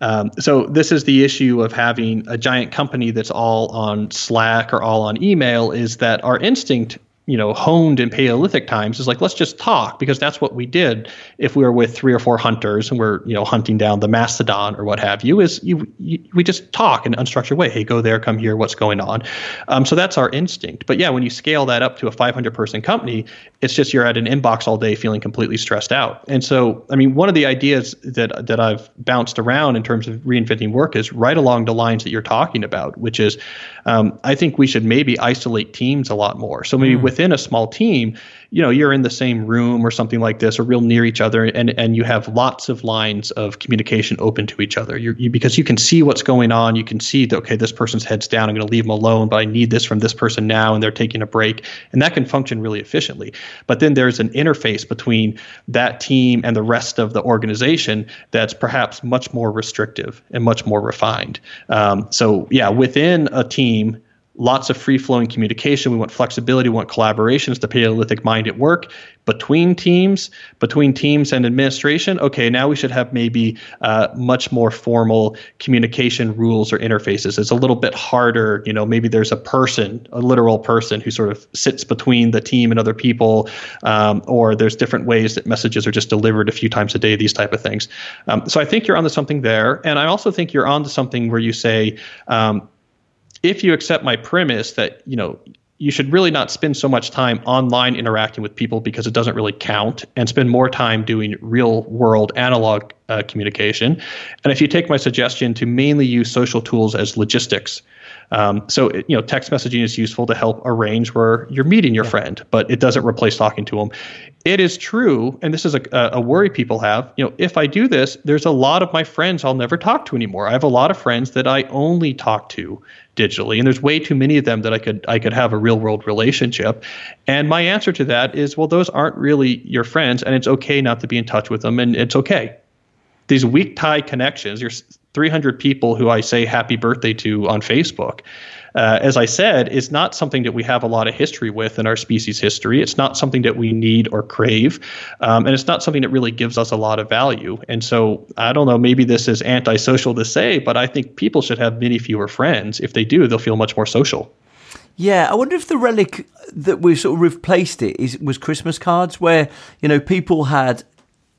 Um, so this is the issue of having a giant company that's all on Slack or all on email is that our instinct you know honed in paleolithic times is like let's just talk because that's what we did if we were with three or four hunters and we're you know hunting down the mastodon or what have you is you, you we just talk in an unstructured way. Hey go there come here what's going on? Um, so that's our instinct. But yeah when you scale that up to a 500 person company it's just you're at an inbox all day feeling completely stressed out. And so i mean one of the ideas that that i've bounced around in terms of reinventing work is right along the lines that you're talking about which is um, i think we should maybe isolate teams a lot more. So maybe mm. with within a small team, you know, you're in the same room or something like this, or real near each other, and and you have lots of lines of communication open to each other. You're, you because you can see what's going on. You can see that okay, this person's head's down. I'm going to leave them alone, but I need this from this person now, and they're taking a break, and that can function really efficiently. But then there's an interface between that team and the rest of the organization that's perhaps much more restrictive and much more refined. Um, so yeah, within a team lots of free flowing communication. We want flexibility. We want collaboration. It's the Paleolithic mind at work between teams, between teams and administration. Okay, now we should have maybe uh, much more formal communication rules or interfaces. It's a little bit harder. You know, maybe there's a person, a literal person who sort of sits between the team and other people, um, or there's different ways that messages are just delivered a few times a day. These type of things. Um, so I think you're onto something there, and I also think you're onto something where you say. Um, if you accept my premise that you know you should really not spend so much time online interacting with people because it doesn't really count and spend more time doing real world analog uh, communication and if you take my suggestion to mainly use social tools as logistics um, so you know text messaging is useful to help arrange where you're meeting your yeah. friend but it doesn't replace talking to them it is true, and this is a, a worry people have. You know, if I do this, there's a lot of my friends I'll never talk to anymore. I have a lot of friends that I only talk to digitally, and there's way too many of them that I could I could have a real world relationship. And my answer to that is, well, those aren't really your friends, and it's okay not to be in touch with them, and it's okay. These weak tie connections, there's 300 people who I say happy birthday to on Facebook uh, as I said, is not something that we have a lot of history with in our species history. It's not something that we need or crave, um, and it's not something that really gives us a lot of value. And so I don't know, maybe this is antisocial to say, but I think people should have many fewer friends. If they do, they'll feel much more social. Yeah, I wonder if the relic that we sort of replaced it is was Christmas cards, where you know people had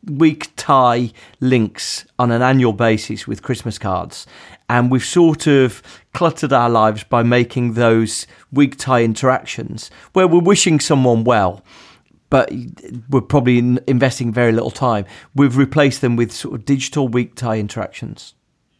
weak tie links on an annual basis with Christmas cards, and we've sort of cluttered our lives by making those weak tie interactions where we're wishing someone well but we're probably investing very little time. We've replaced them with sort of digital weak tie interactions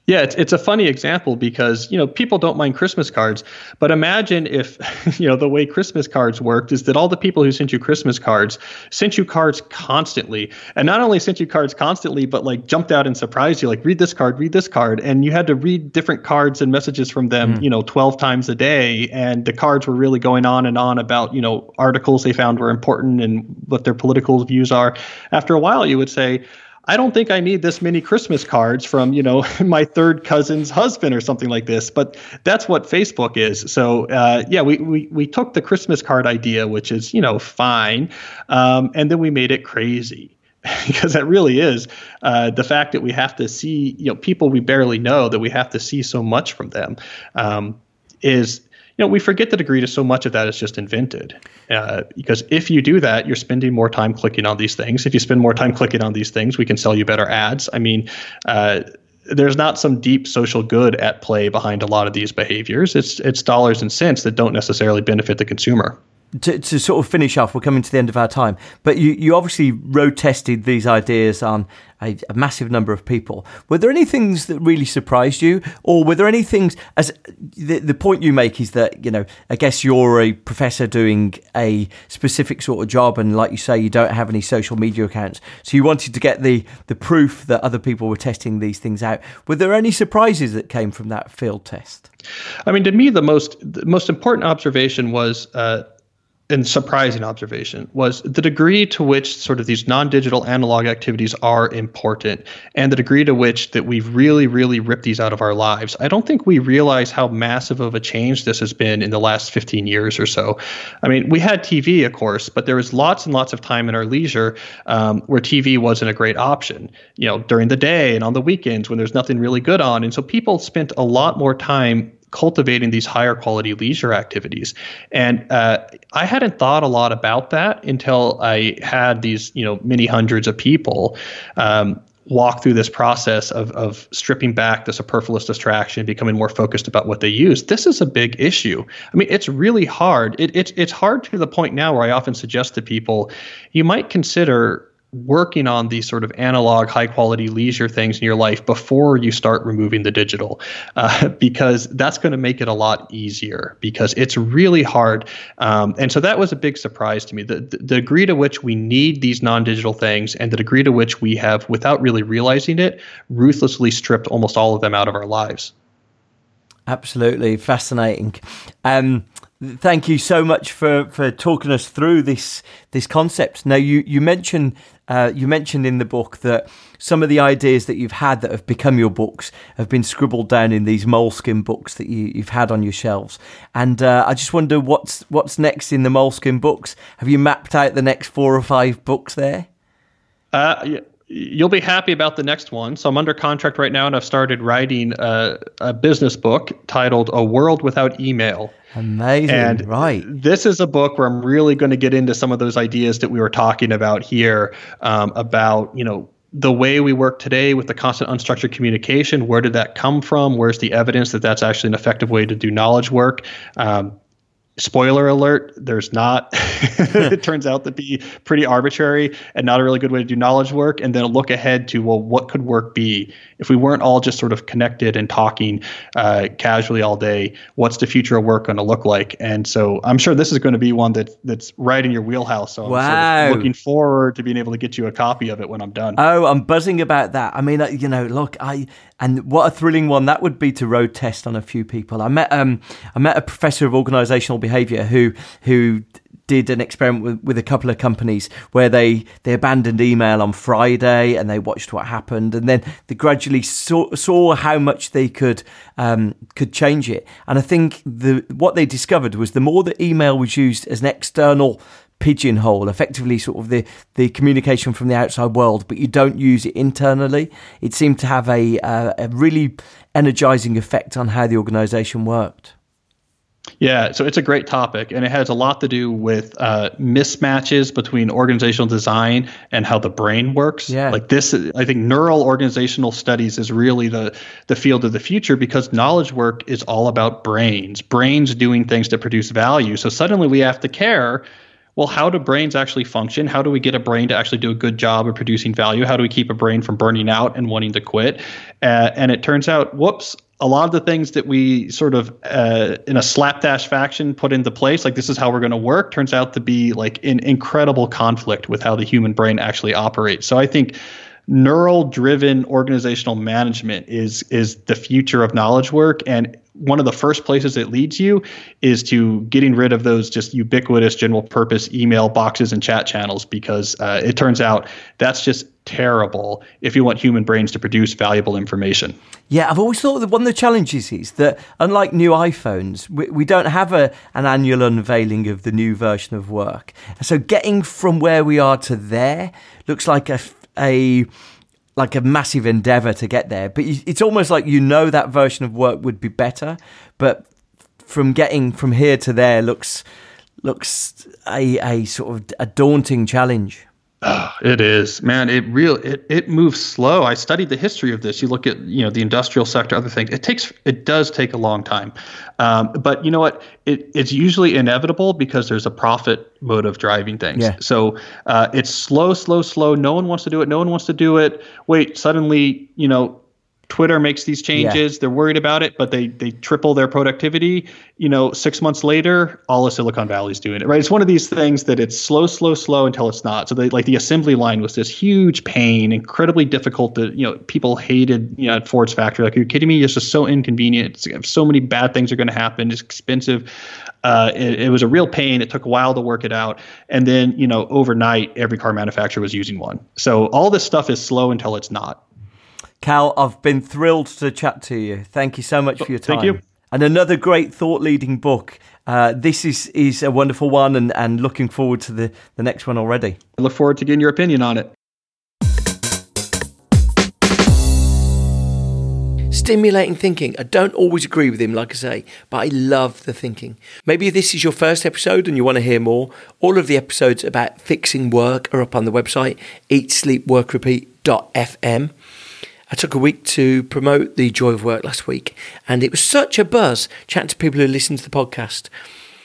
yeah, it's, it's a funny example because, you know, people don't mind Christmas cards, but imagine if, you know, the way Christmas cards worked is that all the people who sent you Christmas cards sent you cards constantly. And not only sent you cards constantly, but like jumped out and surprised you, like, read this card, read this card. And you had to read different cards and messages from them, mm. you know, 12 times a day. And the cards were really going on and on about, you know, articles they found were important and what their political views are. After a while, you would say, I don't think I need this many Christmas cards from, you know, my third cousin's husband or something like this. But that's what Facebook is. So uh, yeah, we, we we took the Christmas card idea, which is you know fine, um, and then we made it crazy because that really is uh, the fact that we have to see you know people we barely know that we have to see so much from them um, is you know, we forget the degree to so much of that is just invented. Uh, because if you do that, you're spending more time clicking on these things. If you spend more time clicking on these things, we can sell you better ads. I mean, uh, there's not some deep social good at play behind a lot of these behaviors. It's it's dollars and cents that don't necessarily benefit the consumer to, to sort of finish off, we're coming to the end of our time, but you, you obviously road tested these ideas on a, a, massive number of people. Were there any things that really surprised you, or were there any things? As the, the point you make is that you know, I guess you're a professor doing a specific sort of job, and like you say, you don't have any social media accounts, so you wanted to get the the proof that other people were testing these things out. Were there any surprises that came from that field test? I mean, to me, the most the most important observation was. Uh, and surprising observation was the degree to which sort of these non-digital analog activities are important and the degree to which that we've really really ripped these out of our lives. I don't think we realize how massive of a change this has been in the last 15 years or so. I mean we had tv of course but there was lots and lots of time in our leisure um, where tv wasn't a great option you know during the day and on the weekends when there's nothing really good on. And so people spent a lot more time cultivating these higher quality leisure activities. And uh, I hadn't thought a lot about that until I had these, you know, many hundreds of people um, walk through this process of, of stripping back the superfluous distraction, becoming more focused about what they use. This is a big issue. I mean, it's really hard. It, it's it's hard to the point now where I often suggest to people, you might consider working on these sort of analog, high quality leisure things in your life before you start removing the digital, uh, because that's going to make it a lot easier because it's really hard. Um, and so that was a big surprise to me the, the degree to which we need these non digital things and the degree to which we have, without really realizing it, ruthlessly stripped almost all of them out of our lives. Absolutely fascinating. Um, thank you so much for, for talking us through this this concept. Now, you you mentioned uh, you mentioned in the book that some of the ideas that you've had that have become your books have been scribbled down in these Moleskine books that you, have had on your shelves. And uh, I just wonder what's what's next in the Moleskine books. Have you mapped out the next four or five books there? Uh, yeah you'll be happy about the next one. So I'm under contract right now, and I've started writing a, a, business book titled "A World Without Email." Amazing, and right? This is a book where I'm really going to get into some of those ideas that we were talking about here um, about you know the way we work today with the constant unstructured communication. Where did that come from? Where's the evidence that that's actually an effective way to do knowledge work? Um, spoiler alert there's not. It turns out to be pretty arbitrary and not a really good way to do knowledge work and then look ahead to well what could work be if we weren't all just sort of connected and talking uh, casually all day what's the future of work going to look like and so i'm sure this is going to be one that that's right in your wheelhouse so wow. i'm sort of looking forward to being able to get you a copy of it when i'm done oh i'm buzzing about that i mean uh, you know look i and what a thrilling one that would be to road test on a few people. I met um, I met a professor of organisational behaviour who who did an experiment with, with a couple of companies where they, they abandoned email on Friday and they watched what happened and then they gradually saw, saw how much they could um, could change it. And I think the what they discovered was the more that email was used as an external pigeonhole, effectively sort of the, the communication from the outside world, but you don't use it internally. It seemed to have a, uh, a really energizing effect on how the organization worked. Yeah, so it's a great topic, and it has a lot to do with uh, mismatches between organizational design and how the brain works. Yeah. Like this, I think neural organizational studies is really the the field of the future because knowledge work is all about brains, brains doing things to produce value. So suddenly we have to care well, how do brains actually function? How do we get a brain to actually do a good job of producing value? How do we keep a brain from burning out and wanting to quit? Uh, and it turns out, whoops, a lot of the things that we sort of uh, in a slapdash faction put into place, like this is how we're going to work, turns out to be like an incredible conflict with how the human brain actually operates. So I think neural driven organizational management is is the future of knowledge work and one of the first places it leads you is to getting rid of those just ubiquitous general purpose email boxes and chat channels because uh, it turns out that's just terrible if you want human brains to produce valuable information. Yeah, I've always thought that one of the challenges is that unlike new iPhones, we, we don't have a, an annual unveiling of the new version of work. So getting from where we are to there looks like a, a like a massive endeavor to get there. But it's almost like you know that version of work would be better, but from getting from here to there looks looks a a sort of a daunting challenge. Oh, it is, man. It real it, it moves slow. I studied the history of this. You look at you know the industrial sector, other things. It takes it does take a long time, um, but you know what? It, it's usually inevitable because there's a profit motive driving things. Yeah. So uh, it's slow, slow, slow. No one wants to do it. No one wants to do it. Wait, suddenly you know Twitter makes these changes. Yeah. They're worried about it, but they they triple their productivity. You know, six months later, all of Silicon Valley's doing it. Right? It's one of these things that it's slow, slow, slow until it's not. So they, like the assembly line was this huge pain, incredibly difficult. To you know, people hated you know at Ford's factory. Like, are you kidding me? It's just so inconvenient. It's, so many bad things are going to happen. It's expensive. Uh, it, it was a real pain. It took a while to work it out, and then you know overnight, every car manufacturer was using one. So all this stuff is slow until it's not. Cal, I've been thrilled to chat to you. Thank you so much for your time. Thank you. And another great thought leading book. Uh, this is, is a wonderful one and, and looking forward to the, the next one already. I look forward to getting your opinion on it. Stimulating thinking. I don't always agree with him, like I say, but I love the thinking. Maybe this is your first episode and you want to hear more. All of the episodes about fixing work are up on the website, eatsleepworkrepeat.fm. I took a week to promote the Joy of Work last week, and it was such a buzz chatting to people who listen to the podcast.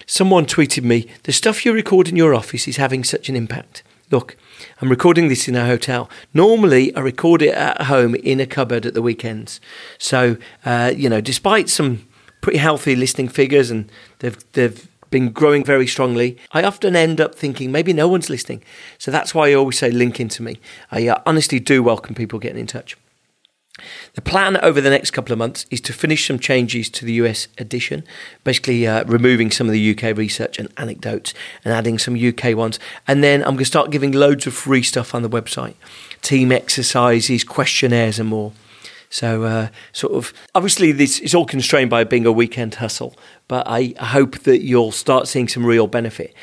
Someone tweeted me, The stuff you record in your office is having such an impact. Look, I'm recording this in a hotel. Normally, I record it at home in a cupboard at the weekends. So, uh, you know, despite some pretty healthy listening figures and they've, they've been growing very strongly, I often end up thinking maybe no one's listening. So that's why I always say link into me. I uh, honestly do welcome people getting in touch. The plan over the next couple of months is to finish some changes to the US edition, basically uh, removing some of the UK research and anecdotes and adding some UK ones. And then I'm going to start giving loads of free stuff on the website team exercises, questionnaires, and more. So, uh, sort of, obviously, this is all constrained by being a weekend hustle, but I hope that you'll start seeing some real benefit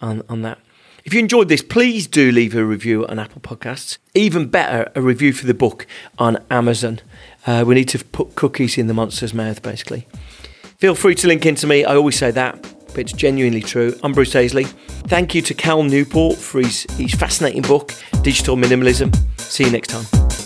on, on that. If you enjoyed this, please do leave a review on Apple Podcasts. Even better, a review for the book on Amazon. Uh, we need to put cookies in the monster's mouth, basically. Feel free to link into me. I always say that, but it's genuinely true. I'm Bruce Daisley. Thank you to Cal Newport for his, his fascinating book, Digital Minimalism. See you next time.